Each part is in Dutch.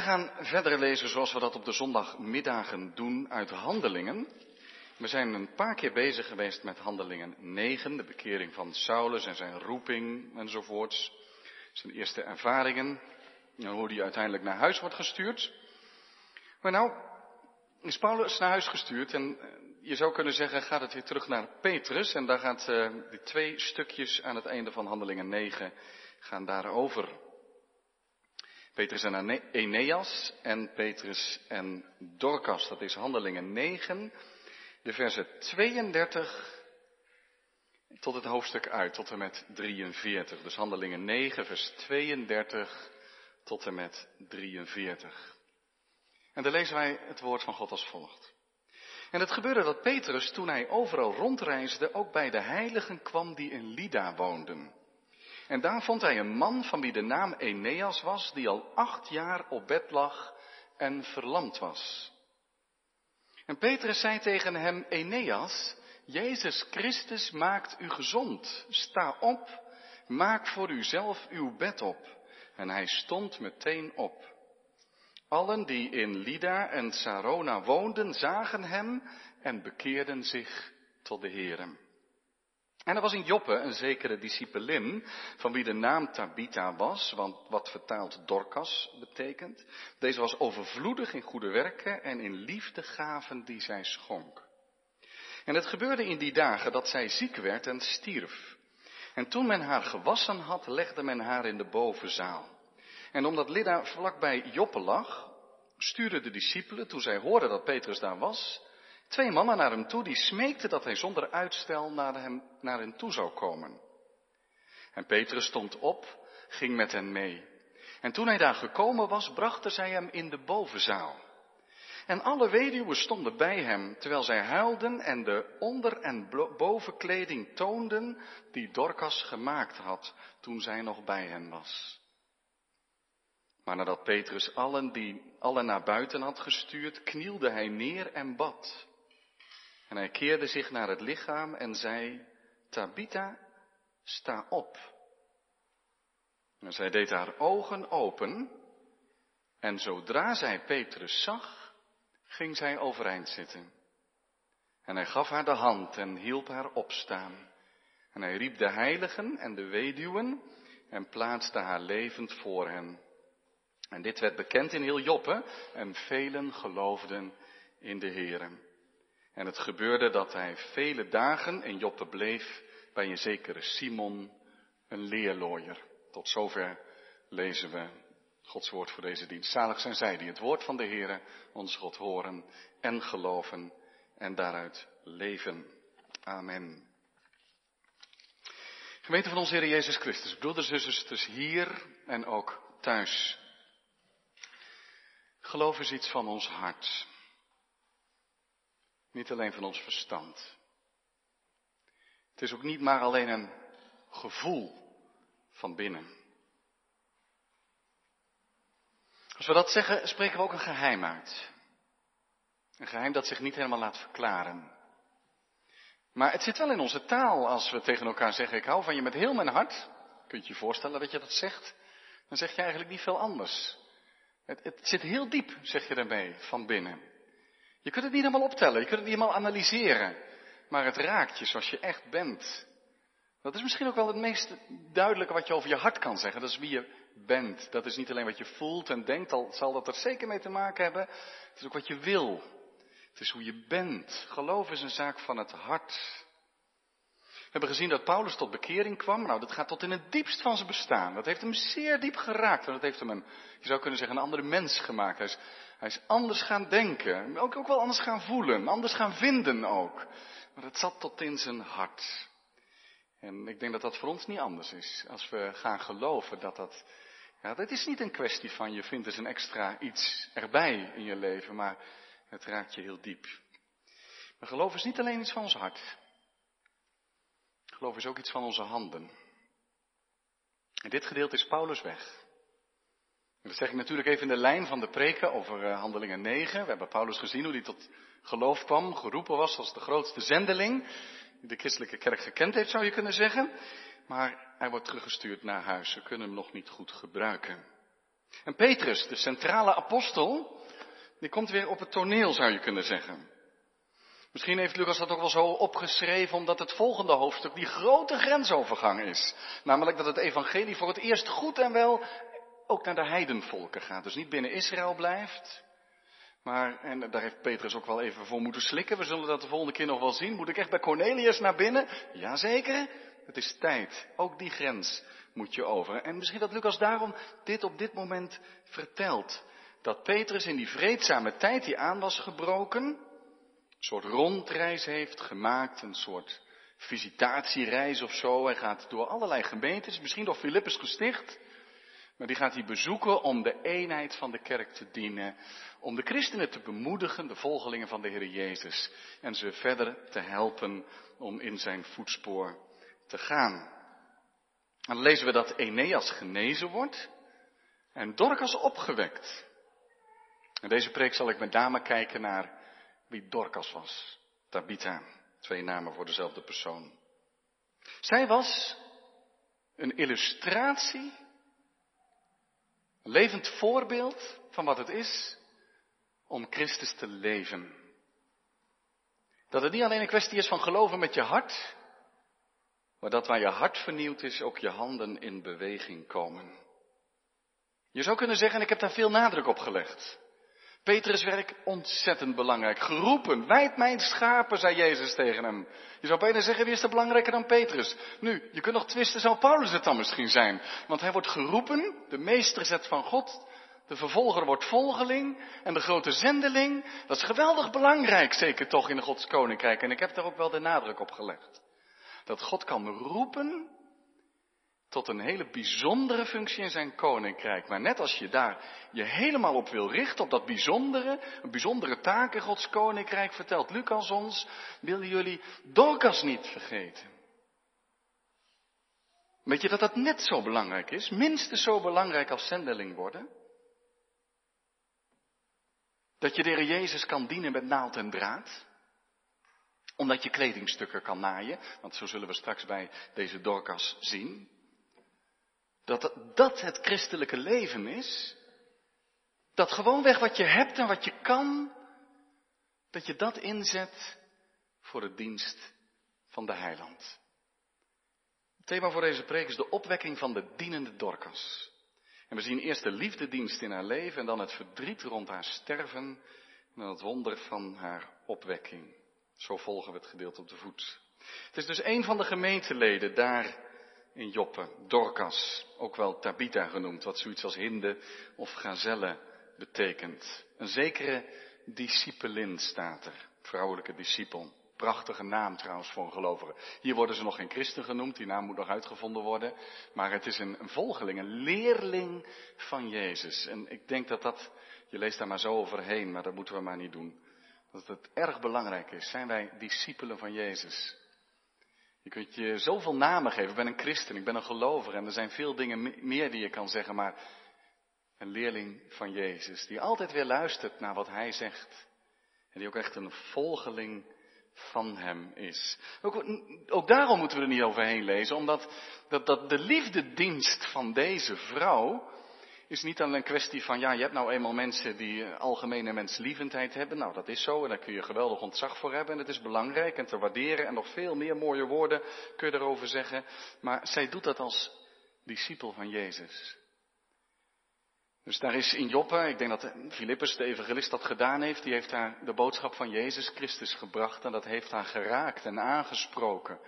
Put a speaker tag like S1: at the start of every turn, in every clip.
S1: We gaan verder lezen zoals we dat op de zondagmiddagen doen uit Handelingen. We zijn een paar keer bezig geweest met Handelingen 9, de bekering van Saulus en zijn roeping enzovoorts. Zijn eerste ervaringen en hoe hij uiteindelijk naar huis wordt gestuurd. Maar nou is Paulus naar huis gestuurd en eh, je zou kunnen zeggen gaat het weer terug naar Petrus en daar gaat uh, die twee stukjes aan het einde van Handelingen 9 gaan daarover. Petrus en Eneas en Petrus en Dorcas. Dat is Handelingen 9, de versen 32 tot het hoofdstuk uit, tot en met 43. Dus Handelingen 9, vers 32 tot en met 43. En dan lezen wij het woord van God als volgt. En het gebeurde dat Petrus, toen hij overal rondreisde, ook bij de heiligen kwam die in Lida woonden. En daar vond hij een man van wie de naam Eneas was, die al acht jaar op bed lag en verlamd was. En Petrus zei tegen hem, Eneas, Jezus Christus maakt u gezond. Sta op, maak voor uzelf uw bed op. En hij stond meteen op. Allen die in Lida en Sarona woonden, zagen hem en bekeerden zich tot de Heeren. En er was in Joppe een zekere discipelin, van wie de naam Tabitha was, want wat vertaald Dorcas betekent. Deze was overvloedig in goede werken en in liefdegaven die zij schonk. En het gebeurde in die dagen dat zij ziek werd en stierf. En toen men haar gewassen had, legde men haar in de bovenzaal. En omdat Lida vlakbij Joppe lag, stuurden de discipelen, toen zij hoorden dat Petrus daar was, twee mannen naar hem toe die smeekten dat hij zonder uitstel naar, hem, naar hen toe zou komen. En Petrus stond op, ging met hen mee. En toen hij daar gekomen was, brachten zij hem in de bovenzaal. En alle weduwen stonden bij hem, terwijl zij huilden en de onder- en bovenkleding toonden die Dorcas gemaakt had toen zij nog bij hen was. Maar nadat Petrus allen, die, allen naar buiten had gestuurd, knielde hij neer en bad. En hij keerde zich naar het lichaam en zei, Tabitha, sta op. En zij deed haar ogen open en zodra zij Petrus zag, ging zij overeind zitten. En hij gaf haar de hand en hielp haar opstaan. En hij riep de heiligen en de weduwen en plaatste haar levend voor hen. En dit werd bekend in heel Joppe en velen geloofden in de Heeren. En het gebeurde dat hij vele dagen in Joppe bleef bij een zekere Simon, een leerlooier. Tot zover lezen we Gods woord voor deze dienst. Zalig zijn zij die het woord van de Heere, ons God, horen en geloven en daaruit leven. Amen. Gemeente van onze Heer Jezus Christus, broeders en zusters hier en ook thuis. Geloof is iets van ons hart. Niet alleen van ons verstand. Het is ook niet maar alleen een gevoel van binnen. Als we dat zeggen, spreken we ook een geheim uit. Een geheim dat zich niet helemaal laat verklaren. Maar het zit wel in onze taal als we tegen elkaar zeggen, ik hou van je met heel mijn hart. Kunt je je voorstellen dat je dat zegt? Dan zeg je eigenlijk niet veel anders. Het, het zit heel diep, zeg je daarmee, van binnen. Je kunt het niet helemaal optellen, je kunt het niet helemaal analyseren. Maar het raakt je zoals je echt bent. Dat is misschien ook wel het meest duidelijke wat je over je hart kan zeggen. Dat is wie je bent. Dat is niet alleen wat je voelt en denkt, al zal dat er zeker mee te maken hebben. Het is ook wat je wil. Het is hoe je bent. Geloof is een zaak van het hart. We hebben gezien dat Paulus tot bekering kwam. Nou, dat gaat tot in het diepst van zijn bestaan. Dat heeft hem zeer diep geraakt. En dat heeft hem een, je zou kunnen zeggen, een andere mens gemaakt. Hij is, anders gaan denken. Ook, ook wel anders gaan voelen. Anders gaan vinden ook. Maar het zat tot in zijn hart. En ik denk dat dat voor ons niet anders is. Als we gaan geloven dat dat. Ja, dat is niet een kwestie van je vindt eens een extra iets erbij in je leven, maar het raakt je heel diep. Maar geloof is niet alleen iets van ons hart. Geloof is ook iets van onze handen. In dit gedeelte is Paulus weg. En dat zeg ik natuurlijk even in de lijn van de preken over uh, Handelingen 9. We hebben Paulus gezien hoe hij tot geloof kwam, geroepen was als de grootste zendeling die de christelijke kerk gekend heeft, zou je kunnen zeggen. Maar hij wordt teruggestuurd naar huis. Ze kunnen hem nog niet goed gebruiken. En Petrus, de centrale apostel, die komt weer op het toneel, zou je kunnen zeggen. Misschien heeft Lucas dat ook wel zo opgeschreven omdat het volgende hoofdstuk die grote grensovergang is. Namelijk dat het evangelie voor het eerst goed en wel ook naar de heidenvolken gaat. Dus niet binnen Israël blijft. Maar, en daar heeft Petrus ook wel even voor moeten slikken. We zullen dat de volgende keer nog wel zien. Moet ik echt bij Cornelius naar binnen? Jazeker. Het is tijd. Ook die grens moet je over. En misschien dat Lucas daarom dit op dit moment vertelt. Dat Petrus in die vreedzame tijd die aan was gebroken, soort rondreis heeft gemaakt, een soort visitatiereis of zo. Hij gaat door allerlei gemeentes, misschien door Filippus gesticht. Maar die gaat hij bezoeken om de eenheid van de kerk te dienen. Om de christenen te bemoedigen, de volgelingen van de Heer Jezus. En ze verder te helpen om in zijn voetspoor te gaan. En dan lezen we dat Eneas genezen wordt en Dorcas opgewekt. In deze preek zal ik met name kijken naar wie Dorcas was. Tabitha, twee namen voor dezelfde persoon. Zij was een illustratie, een levend voorbeeld van wat het is om Christus te leven. Dat het niet alleen een kwestie is van geloven met je hart, maar dat waar je hart vernieuwd is, ook je handen in beweging komen. Je zou kunnen zeggen, en ik heb daar veel nadruk op gelegd. Petrus werk ontzettend belangrijk. Geroepen, wijd mijn schapen, zei Jezus tegen hem. Je zou bijna zeggen, wie is er belangrijker dan Petrus? Nu, je kunt nog twisten, zou Paulus het dan misschien zijn? Want hij wordt geroepen, de meester zet van God, de vervolger wordt volgeling en de grote zendeling. Dat is geweldig belangrijk, zeker toch in Gods koninkrijk. En ik heb daar ook wel de nadruk op gelegd. Dat God kan roepen tot een hele bijzondere functie in zijn koninkrijk. Maar net als je daar je helemaal op wil richten, op dat bijzondere, een bijzondere taak in Gods koninkrijk, vertelt Lucas ons, willen jullie Dorcas niet vergeten. Weet je dat dat net zo belangrijk is, minstens zo belangrijk als zendeling worden? Dat je de Heer Jezus kan dienen met naald en draad? Omdat je kledingstukken kan naaien, want zo zullen we straks bij deze Dorcas zien. Dat dat het christelijke leven is. Dat gewoonweg wat je hebt en wat je kan, dat je dat inzet voor de dienst van de heiland. Het thema voor deze preek is de opwekking van de dienende Dorcas. En we zien eerst de liefdedienst in haar leven en dan het verdriet rond haar sterven en dan het wonder van haar opwekking. Zo volgen we het gedeelte op de voet. Het is dus een van de gemeenteleden daar in Joppe, Dorcas, ook wel Tabitha genoemd, wat zoiets als hinde of gazelle betekent. Een zekere discipelin staat er, vrouwelijke discipel. Prachtige naam trouwens voor een gelovige. Hier worden ze nog geen christen genoemd, die naam moet nog uitgevonden worden. Maar het is een, volgeling, een leerling van Jezus. En ik denk dat dat, je leest daar maar zo overheen, maar dat moeten we maar niet doen. Dat het erg belangrijk is. Zijn wij discipelen van Jezus? Je kunt je zoveel namen geven. Ik ben een christen, ik ben een gelover en er zijn veel dingen meer die je kan zeggen, maar een leerling van Jezus, die altijd weer luistert naar wat Hij zegt. En die ook echt een volgeling van Hem is. Ook, ook daarom moeten we er niet overheen lezen, omdat dat, dat de liefdedienst van deze vrouw, is niet alleen een kwestie van, ja, je hebt nou eenmaal mensen die algemene menslievendheid hebben. Nou, dat is zo en daar kun je geweldig ontzag voor hebben. En het is belangrijk en te waarderen en nog veel meer mooie woorden kun je erover zeggen. Maar zij doet dat als discipel van Jezus. Dus daar is in Joppe, ik denk dat Filippus, de evangelist, dat gedaan heeft. Die heeft haar de boodschap van Jezus Christus gebracht en dat heeft haar geraakt en aangesproken.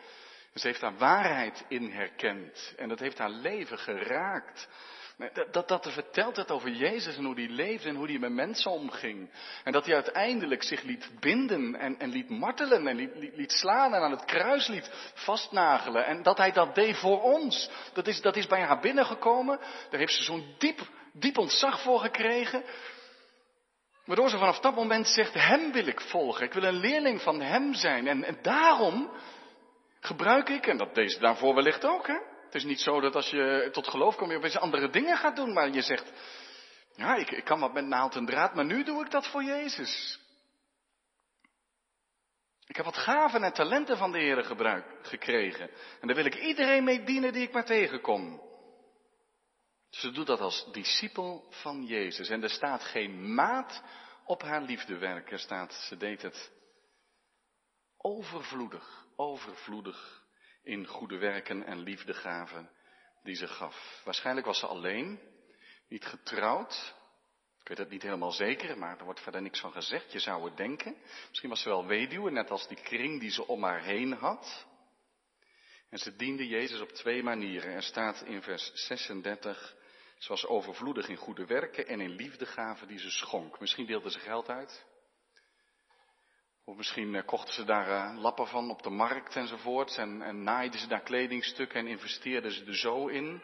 S1: Dus ze heeft daar waarheid in herkend en dat heeft haar leven geraakt. Dat, dat, dat vertelt het over Jezus en hoe hij leefde en hoe hij met mensen omging. En dat hij uiteindelijk zich liet binden en, en liet martelen en liet, liet, slaan en aan het kruis liet vastnagelen. En dat hij dat deed voor ons. Dat is, dat is bij haar binnengekomen. Daar heeft ze zo'n diep, diep ontzag voor gekregen. Waardoor ze vanaf dat moment zegt, hem wil ik volgen. Ik wil een leerling van hem zijn. En, en daarom gebruik ik, en dat deze daarvoor wellicht ook, hè. Het is niet zo dat als je tot geloof komt, je opeens andere dingen gaat doen, maar je zegt, ja, ik, ik kan wat met naald en draad, maar nu doe ik dat voor Jezus. Ik heb wat gaven en talenten van de Heer gebruik, gekregen. En daar wil ik iedereen mee dienen die ik maar tegenkom. Ze doet dat als discipel van Jezus. En er staat geen maat op haar liefdewerk. Er staat, ze deed het overvloedig, overvloedig in goede werken en liefdegaven die ze gaf. Waarschijnlijk was ze alleen, niet getrouwd. Ik weet het niet helemaal zeker, maar er wordt verder niks van gezegd. Je zou het denken. Misschien was ze wel weduwe, net als die kring die ze om haar heen had. En ze diende Jezus op twee manieren. Er staat in vers 36, ze was overvloedig in goede werken en in liefdegaven die ze schonk. Misschien deelde ze geld uit. Of misschien eh, kochten ze daar uh, lappen van op de markt enzovoorts. En, en naaiden ze daar kledingstukken en investeerden ze er zo in.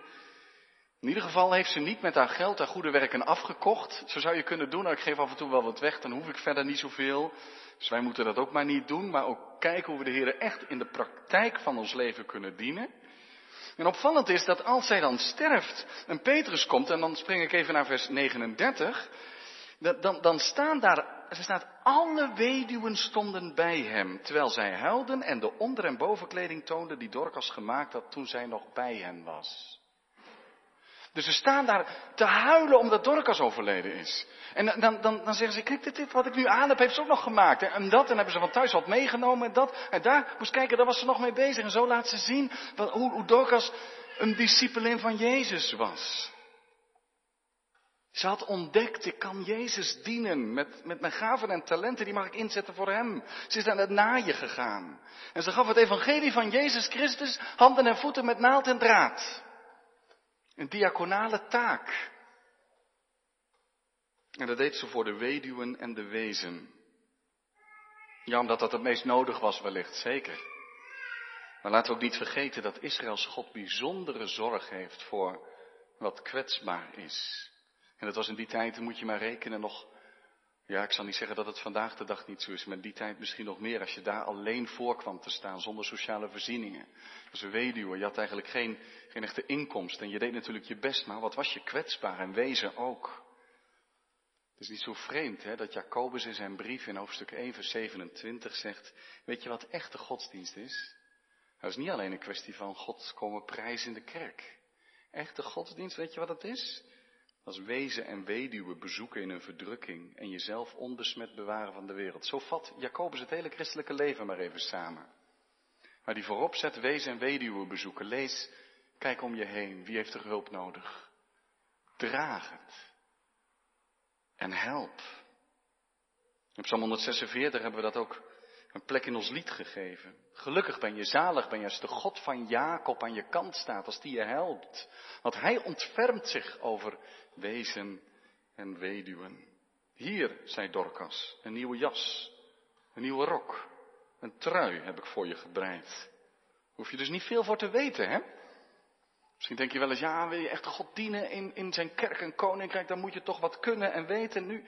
S1: In ieder geval heeft ze niet met haar geld haar goede werken afgekocht. Zo zou je kunnen doen, nou, ik geef af en toe wel wat weg, dan hoef ik verder niet zoveel. Dus wij moeten dat ook maar niet doen, maar ook kijken hoe we de Heer echt in de praktijk van ons leven kunnen dienen. En opvallend is dat als zij dan sterft en Petrus komt, en dan spring ik even naar vers 39, dan, dan staan daar, er staat, alle weduwen stonden bij hem, terwijl zij huilden en de onder- en bovenkleding toonden die Dorcas gemaakt had toen zij nog bij hen was. Dus ze staan daar te huilen omdat Dorcas overleden is. En dan, dan, dan zeggen ze, kijk, dit, dit wat ik nu aan heb, heeft ze ook nog gemaakt. En dat, en hebben ze van thuis wat meegenomen en dat. En daar, moest kijken, daar was ze nog mee bezig. En zo laat ze zien wat, hoe, hoe Dorcas een discipelin van Jezus was. Ze had ontdekt, ik kan Jezus dienen met, met mijn gaven en talenten, die mag ik inzetten voor Hem. Ze is aan het naaien gegaan. En ze gaf het evangelie van Jezus Christus handen en voeten met naald en draad. Een diaconale taak. En dat deed ze voor de weduwen en de wezen. Ja, omdat dat het meest nodig was wellicht, zeker. Maar laten we ook niet vergeten dat Israëls God bijzondere zorg heeft voor wat kwetsbaar is. En dat was in die tijd, moet je maar rekenen, nog, ja, ik zal niet zeggen dat het vandaag de dag niet zo is, maar in die tijd misschien nog meer, als je daar alleen voor kwam te staan, zonder sociale voorzieningen. Dus een weduwe, je had eigenlijk geen, geen echte inkomst en je deed natuurlijk je best, maar wat was je kwetsbaar en wezen ook. Het is niet zo vreemd hè, dat Jacobus in zijn brief in hoofdstuk 1 vers 27 zegt, weet je wat echte godsdienst is? Het is niet alleen een kwestie van God komen prijzen in de kerk. Echte godsdienst, weet je wat het is? Als wezen en weduwe bezoeken in een verdrukking en jezelf onbesmet bewaren van de wereld. Zo vat Jacobus het hele christelijke leven maar even samen. Maar die voorop zet wezen en weduwe bezoeken. Lees, kijk om je heen. Wie heeft er hulp nodig? Draag het. En help. In Psalm 146 hebben we dat ook een plek in ons lied gegeven. Gelukkig ben je, zalig ben je als de God van Jacob aan je kant staat, als die je helpt. Want hij ontfermt zich over wezen en weduwen. Hier, zei Dorcas, een nieuwe jas, een nieuwe rok, een trui heb ik voor je gebreid. Hoef je dus niet veel voor te weten, hè? Misschien denk je wel eens, ja, wil je echt God dienen in, in zijn kerk en koninkrijk, dan moet je toch wat kunnen en weten. Nu,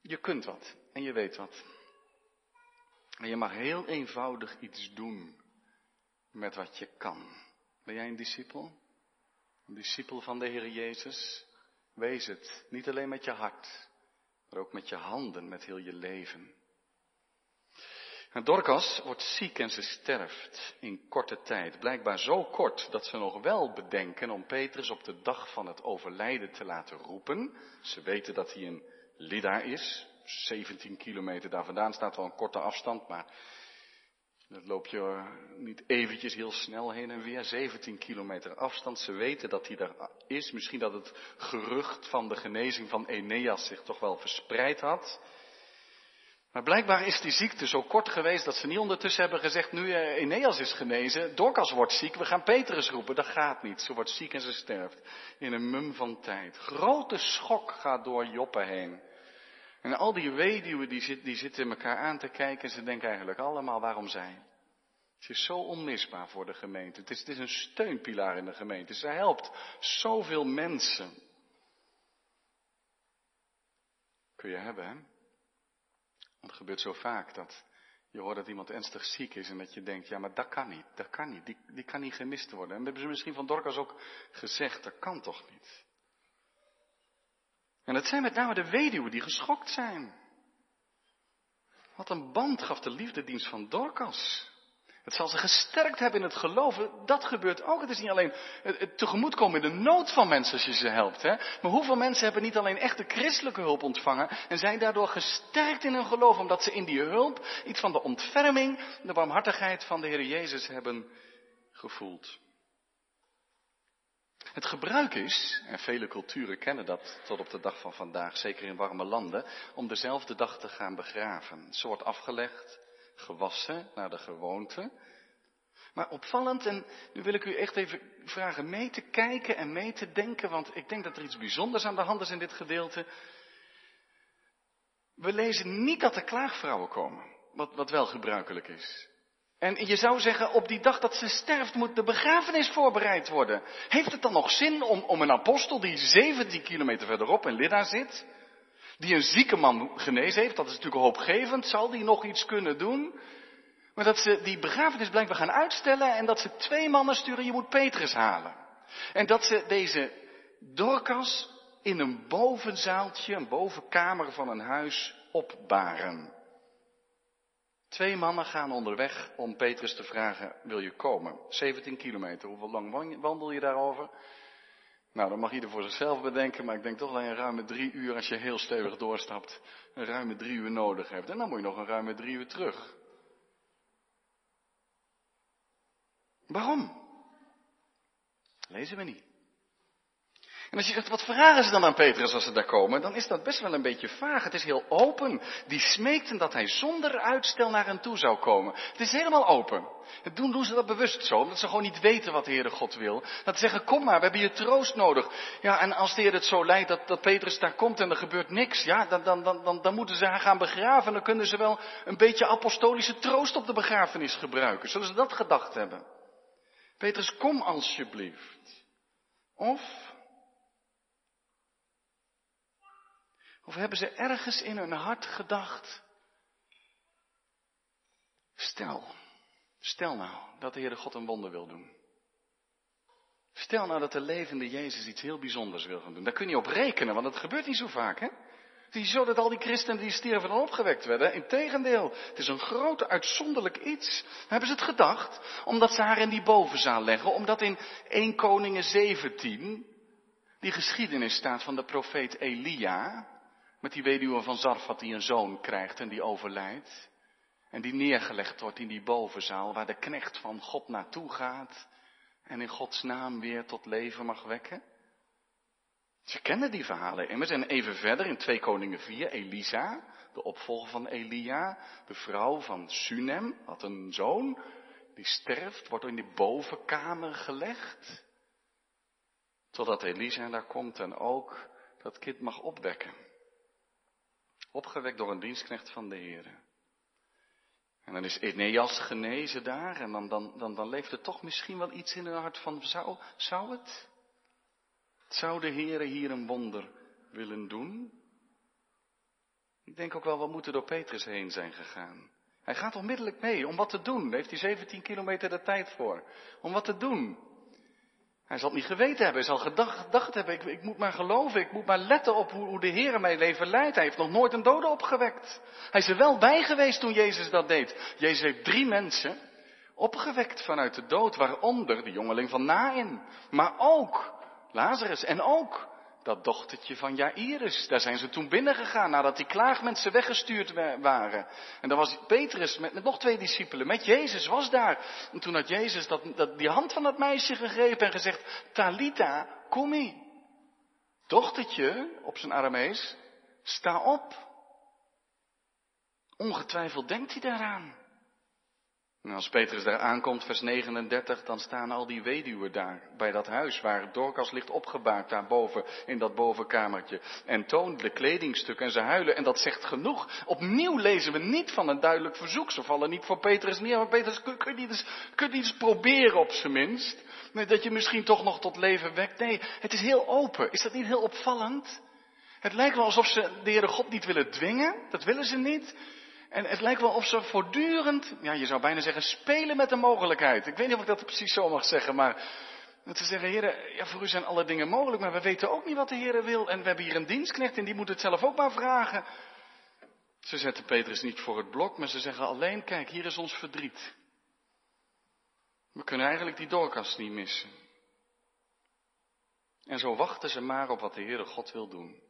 S1: je kunt wat en je weet wat. En je mag heel eenvoudig iets doen met wat je kan. Ben jij een discipel? Een discipel van de Heer Jezus? Wees het, niet alleen met je hart, maar ook met je handen, met heel je leven. En Dorcas wordt ziek en ze sterft in korte tijd. Blijkbaar zo kort dat ze nog wel bedenken om Petrus op de dag van het overlijden te laten roepen. Ze weten dat hij een Lida is, 17 kilometer daar vandaan staat wel een korte afstand, maar dat loop je niet eventjes heel snel heen en weer. 17 kilometer afstand. Ze weten dat hij daar is. Misschien dat het gerucht van de genezing van Eneas zich toch wel verspreid had. Maar blijkbaar is die ziekte zo kort geweest dat ze niet ondertussen hebben gezegd, nu eh, Eneas is genezen, Dorcas wordt ziek, we gaan Petrus roepen. Dat gaat niet. Ze wordt ziek en ze sterft. In een mum van tijd. Grote schok gaat door Joppe heen. En al die weduwen die, zit, die zitten elkaar aan te kijken en ze denken eigenlijk allemaal waarom zij. Ze is zo onmisbaar voor de gemeente. Het is, het is een steunpilaar in de gemeente. Ze helpt zoveel mensen. Kun je hebben, hè? Want het gebeurt zo vaak dat je hoort dat iemand ernstig ziek is en dat je denkt, ja, maar dat kan niet, dat kan niet, die, die kan niet gemist worden. En dat hebben ze misschien van Dorcas ook gezegd, dat kan toch niet. En het zijn met name de weduwen die geschokt zijn. Wat een band gaf de liefdedienst van Dorcas. Het zal ze gesterkt hebben in het geloven. Dat gebeurt ook. Het is niet alleen het tegemoetkomen in de nood van mensen als je ze helpt. Hè? Maar hoeveel mensen hebben niet alleen echte christelijke hulp ontvangen. En zijn daardoor gesterkt in hun geloof. Omdat ze in die hulp iets van de ontferming, de barmhartigheid van de Heer Jezus hebben gevoeld. Het gebruik is, en vele culturen kennen dat tot op de dag van vandaag, zeker in warme landen, om dezelfde dag te gaan begraven. Ze wordt afgelegd, gewassen naar de gewoonte. Maar opvallend, en nu wil ik u echt even vragen mee te kijken en mee te denken, want ik denk dat er iets bijzonders aan de hand is in dit gedeelte. We lezen niet dat er klaagvrouwen komen, wat, wat wel gebruikelijk is. En je zou zeggen, op die dag dat ze sterft, moet de begrafenis voorbereid worden. Heeft het dan nog zin om, om een apostel die 17 kilometer verderop in Lida zit, die een zieke man genezen heeft, dat is natuurlijk hoopgevend, zal die nog iets kunnen doen? Maar dat ze die begrafenis blijkbaar gaan uitstellen en dat ze twee mannen sturen, je moet Petrus halen. En dat ze deze Dorcas in een bovenzaaltje, een bovenkamer van een huis opbaren. Twee mannen gaan onderweg om Petrus te vragen, wil je komen? 17 kilometer, hoeveel lang wandel je daarover? Nou, dat mag ieder voor zichzelf bedenken, maar ik denk toch dat je een ruime drie uur, als je heel stevig doorstapt, een ruime drie uur nodig hebt. En dan moet je nog een ruime drie uur terug. Waarom? Lezen we niet. En als je zegt, wat vragen ze dan aan Petrus als ze daar komen? Dan is dat best wel een beetje vaag. Het is heel open. Die smeekten dat hij zonder uitstel naar hen toe zou komen. Het is helemaal open. Het doen, doen ze dat bewust zo, omdat ze gewoon niet weten wat de Heere God wil. Dat ze zeggen, kom maar, we hebben je troost nodig. Ja, en als de Heer het zo leidt dat, dat Petrus daar komt en er gebeurt niks, ja, dan, dan, dan, dan, dan moeten ze haar gaan begraven. En dan kunnen ze wel een beetje apostolische troost op de begrafenis gebruiken. Zullen ze dat gedacht hebben? Petrus, kom alsjeblieft. Of Of hebben ze ergens in hun hart gedacht, stel, stel nou dat de Heere God een wonder wil doen. Stel nou dat de levende Jezus iets heel bijzonders wil gaan doen. Daar kun je op rekenen, want dat gebeurt niet zo vaak, hè? Het is zo dat al die christenen die stierven dan opgewekt werden. Integendeel, het is een grote uitzonderlijk iets. Hebben ze het gedacht? Omdat ze haar in die bovenzaal leggen. Omdat in 1 Koningen 17 die geschiedenis staat van de profeet Elia. Met die weduwe van Zarfat die een zoon krijgt en die overlijdt. En die neergelegd wordt in die bovenzaal waar de knecht van God naartoe gaat. En in Gods naam weer tot leven mag wekken. Ze kennen die verhalen immers. En even verder in 2 Koningen 4, Elisa, de opvolger van Elia, de vrouw van Sunem, had een zoon. Die sterft, wordt in die bovenkamer gelegd. Totdat Elisa daar komt en ook dat kind mag opwekken. Opgewekt door een dienstknecht van de Heer. En dan is Eneas genezen daar en dan, dan, dan, dan leeft er toch misschien wel iets in het hart van, zou, zou het? Zou de Heer hier een wonder willen doen? Ik denk ook wel, we moeten door Petrus heen zijn gegaan. Hij gaat onmiddellijk mee om wat te doen. Heeft hij 17 kilometer de tijd voor. Om wat te doen. Hij zal het niet geweten hebben, hij zal gedacht, hebben, ik, ik, moet maar geloven, ik moet maar letten op hoe, hoe de Heer mijn leven leidt. Hij heeft nog nooit een dode opgewekt. Hij is er wel bij geweest toen Jezus dat deed. Jezus heeft drie mensen opgewekt vanuit de dood, waaronder de jongeling van Nain, maar ook Lazarus en ook dat dochtertje van Jairus. Daar zijn ze toen binnengegaan nadat die klaagmensen weggestuurd waren. En dan was Petrus met, nog twee discipelen, met Jezus was daar. En toen had Jezus dat, die hand van dat meisje gegrepen en gezegd, Talita, kom Dochtertje, op zijn Aramees, sta op. Ongetwijfeld denkt hij daaraan. Als Petrus daar aankomt, vers 39, dan staan al die weduwen daar, bij dat huis waar Dorcas ligt opgebaard, daarboven, in dat bovenkamertje. En toont de kledingstukken en ze huilen, en dat zegt genoeg. Opnieuw lezen we niet van een duidelijk verzoek, ze vallen niet voor Petrus neer, maar Petrus, kun, kun, je, niet eens, eens proberen op zijn minst? Dat je misschien toch nog tot leven wekt. Nee, het is heel open. Is dat niet heel opvallend? Het lijkt wel alsof ze de Heere God niet willen dwingen, dat willen ze niet. En het lijkt wel of ze voortdurend, ja je zou bijna zeggen, spelen met de mogelijkheid. Ik weet niet of ik dat precies zo mag zeggen, maar dat ze zeggen, heren, ja, voor u zijn alle dingen mogelijk, maar we weten ook niet wat de Heer wil. En we hebben hier een dienstknecht en die moet het zelf ook maar vragen. Ze zetten Petrus niet voor het blok, maar ze zeggen alleen, kijk, hier is ons verdriet. We kunnen eigenlijk die doorkast niet missen. En zo wachten ze maar op wat de Heere God wil doen.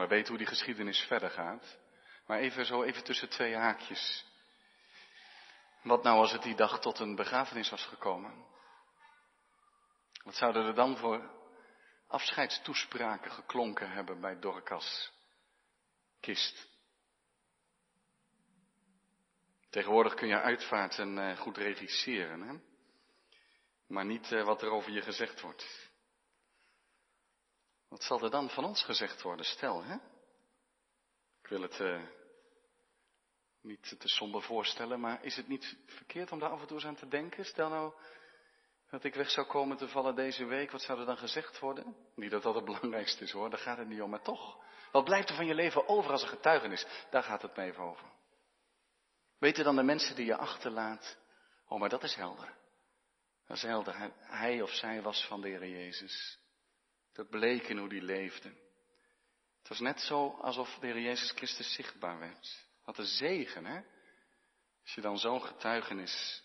S1: We weten hoe die geschiedenis verder gaat. Maar even zo, even tussen twee haakjes. Wat nou als het die dag tot een begrafenis was gekomen? Wat zouden er dan voor afscheidstoespraken geklonken hebben bij Dorcas kist? Tegenwoordig kun je uitvaarten uh, goed regisseren, hè? maar niet uh, wat er over je gezegd wordt. Wat zal er dan van ons gezegd worden? Stel, hè? Ik wil het uh, niet te somber voorstellen, maar is het niet verkeerd om daar af en toe eens aan te denken? Stel nou dat ik weg zou komen te vallen deze week, wat zou er dan gezegd worden? Niet dat dat het belangrijkste is hoor, daar gaat het niet om, maar toch. Wat blijft er van je leven over als een getuigenis? Daar gaat het me even over. Weten dan de mensen die je achterlaat, oh maar dat is helder. Dat is helder, hij of zij was van de Heer Jezus. Dat bleek in hoe die leefde. Het was net zo alsof de Heer Jezus Christus zichtbaar werd. Wat een zegen, hè? Als je dan zo'n getuigenis,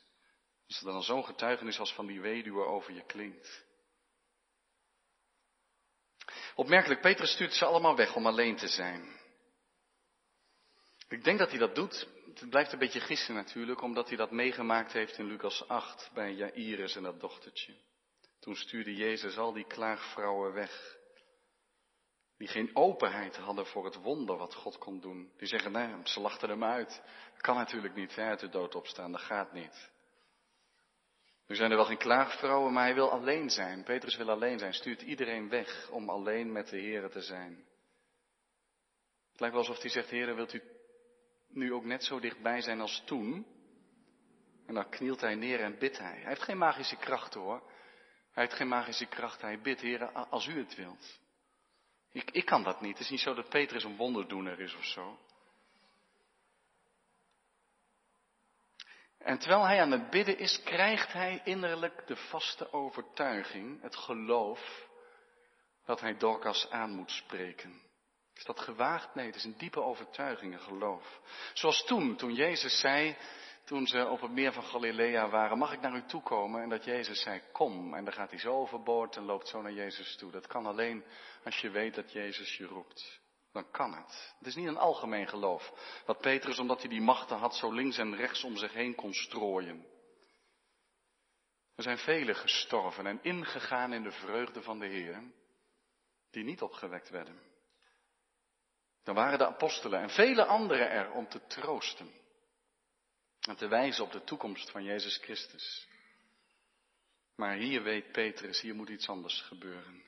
S1: als er dan zo'n getuigenis als van die weduwe over je klinkt. Opmerkelijk, Petrus stuurt ze allemaal weg om alleen te zijn. Ik denk dat hij dat doet. Het blijft een beetje gissen natuurlijk, omdat hij dat meegemaakt heeft in Lucas 8 bij Jairus en dat dochtertje. Toen stuurde Jezus al die klaagvrouwen weg. Die geen openheid hadden voor het wonder wat God kon doen. Die zeggen, nee, ze lachten hem uit. Dat kan natuurlijk niet, hè, uit de dood opstaan, dat gaat niet. Nu zijn er wel geen klaagvrouwen, maar hij wil alleen zijn. Petrus wil alleen zijn, stuurt iedereen weg om alleen met de Heer te zijn. Het lijkt wel alsof hij zegt, Heer, wilt u nu ook net zo dichtbij zijn als toen? En dan knielt hij neer en bidt hij. Hij heeft geen magische kracht hoor. Hij heeft geen magische kracht. Hij bidt, Heer, als u het wilt. Ik, ik kan dat niet. Het is niet zo dat Petrus een wonderdoener is of zo. En terwijl hij aan het bidden is, krijgt hij innerlijk de vaste overtuiging, het geloof, dat hij Dorcas aan moet spreken. Is dat gewaagd? Nee, het is een diepe overtuiging, een geloof. Zoals toen, toen Jezus zei, toen ze op het meer van Galilea waren, mag ik naar u toe komen? En dat Jezus zei, kom. En dan gaat hij zo overboord en loopt zo naar Jezus toe. Dat kan alleen als je weet dat Jezus je roept. Dan kan het. Het is niet een algemeen geloof. Wat Petrus, omdat hij die machten had, zo links en rechts om zich heen kon strooien. Er zijn velen gestorven en ingegaan in de vreugde van de Heer, die niet opgewekt werden. Dan waren de apostelen en vele anderen er om te troosten. En te wijzen op de toekomst van Jezus Christus. Maar hier weet Petrus, hier moet iets anders gebeuren.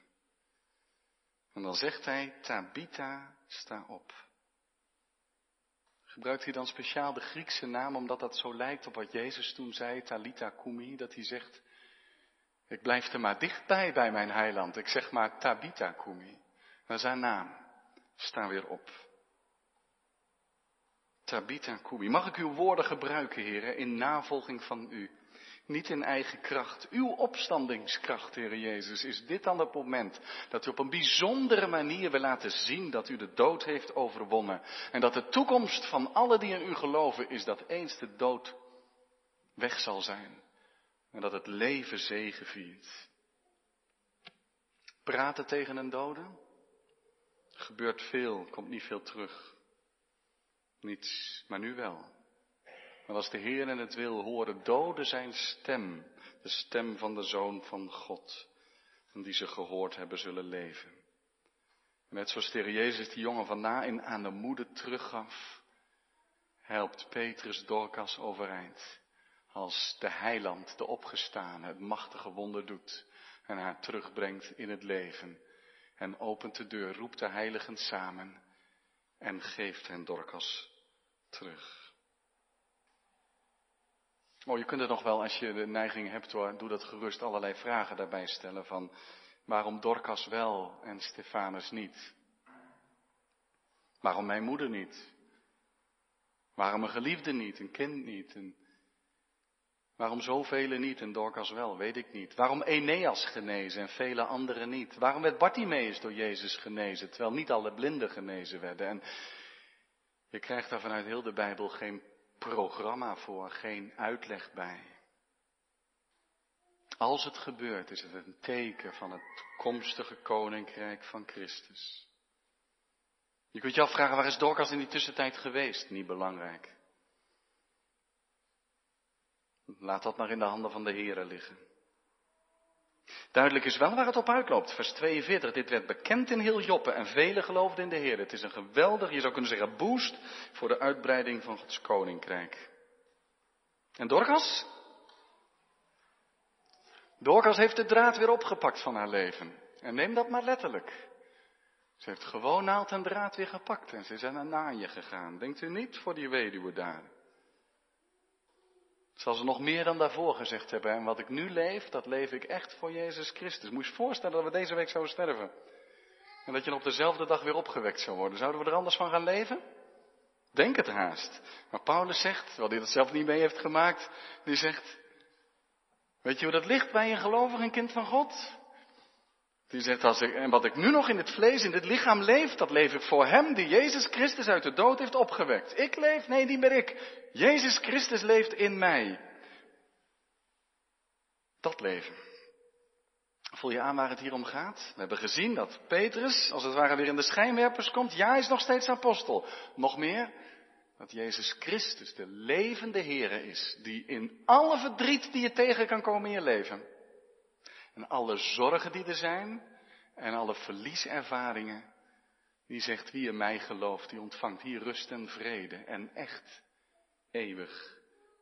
S1: En dan zegt hij, Tabita, sta op. Gebruikt hij dan speciaal de Griekse naam omdat dat zo lijkt op wat Jezus toen zei, Talita Kumi, dat hij zegt, ik blijf er maar dichtbij bij mijn heiland. Ik zeg maar Tabita Kumi. Dat is haar naam. Sta weer op. Tabitha Kubi. Mag ik uw woorden gebruiken, heren, in navolging van u? Niet in eigen kracht. Uw opstandingskracht, Heer Jezus, is dit dan het moment dat u op een bijzondere manier wil laten zien dat u de dood heeft overwonnen. En dat de toekomst van alle die in u geloven is dat eens de dood weg zal zijn. En dat het leven zegeviert. Praten tegen een dode? Gebeurt veel, komt niet veel terug. Niets, maar nu wel. Maar als de Heer in het wil horen, doden zijn stem, de stem van de Zoon van God, en die ze gehoord hebben zullen leven. net zoals Heer Jezus die jongen van in aan de moeder teruggaf, helpt Petrus Dorcas overeind, als de heiland, de opgestane, het machtige wonder doet en haar terugbrengt in het leven en opent de deur, roept de heiligen samen en geeft hen Dorcas terug. Oh, je kunt er nog wel, als je de neiging hebt hoor, doe dat gerust allerlei vragen daarbij stellen van waarom Dorcas wel en Stefanus niet? Waarom mijn moeder niet? Waarom een geliefde niet, een kind niet? Waarom zoveel niet en Dorcas wel, weet ik niet. Waarom Eneas genezen en vele anderen niet? Waarom werd Bartimaeus door Jezus genezen, terwijl niet alle blinden genezen werden? En je krijgt daar vanuit heel de Bijbel geen programma voor, geen uitleg bij. Als het gebeurt, is het een teken van het toekomstige koninkrijk van Christus. Je kunt je afvragen, waar is Dorcas in die tussentijd geweest? Niet belangrijk. Laat dat maar in de handen van de Here liggen. Duidelijk is wel waar het op uitloopt. Vers 42. Dit werd bekend in heel Joppe en velen geloofden in de Heer. Het is een geweldig, je zou kunnen zeggen, boost voor de uitbreiding van Gods koninkrijk. En Dorcas? Dorcas heeft de draad weer opgepakt van haar leven. En neem dat maar letterlijk. Ze heeft gewoon naald en draad weer gepakt en ze is naar naaien gegaan. Denkt u niet voor die weduwe daar? Zal ze nog meer dan daarvoor gezegd hebben. En wat ik nu leef, dat leef ik echt voor Jezus Christus. Moet je voorstellen dat we deze week zouden sterven. En dat je op dezelfde dag weer opgewekt zou worden. Zouden we er anders van gaan leven? Denk het haast. Maar Paulus zegt, terwijl hij dat zelf niet mee heeft gemaakt, die zegt, weet je hoe dat ligt bij een gelovig en kind van God? Die zegt, als ik, en wat ik nu nog in het vlees, in dit lichaam leef, dat leef ik voor Hem die Jezus Christus uit de dood heeft opgewekt. Ik leef, nee, niet meer ik. Jezus Christus leeft in mij. Dat leven. Voel je aan waar het hier om gaat? We hebben gezien dat Petrus, als het ware, weer in de schijnwerpers komt. Ja, hij is nog steeds apostel. Nog meer, dat Jezus Christus de levende Here is, die in alle verdriet die je tegen kan komen in je leven, en alle zorgen die er zijn, en alle verlieservaringen, die zegt wie in mij gelooft, die ontvangt hier rust en vrede en echt eeuwig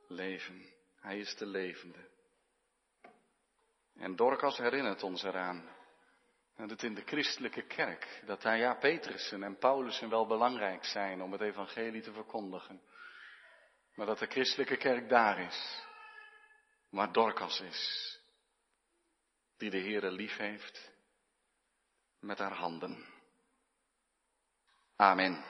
S1: leven. Hij is de levende. En Dorcas herinnert ons eraan. Dat het in de christelijke kerk, dat daar ja Petrussen en Paulussen wel belangrijk zijn om het evangelie te verkondigen. Maar dat de christelijke kerk daar is, waar Dorcas is. Die de Heere lief heeft met haar handen. Amen.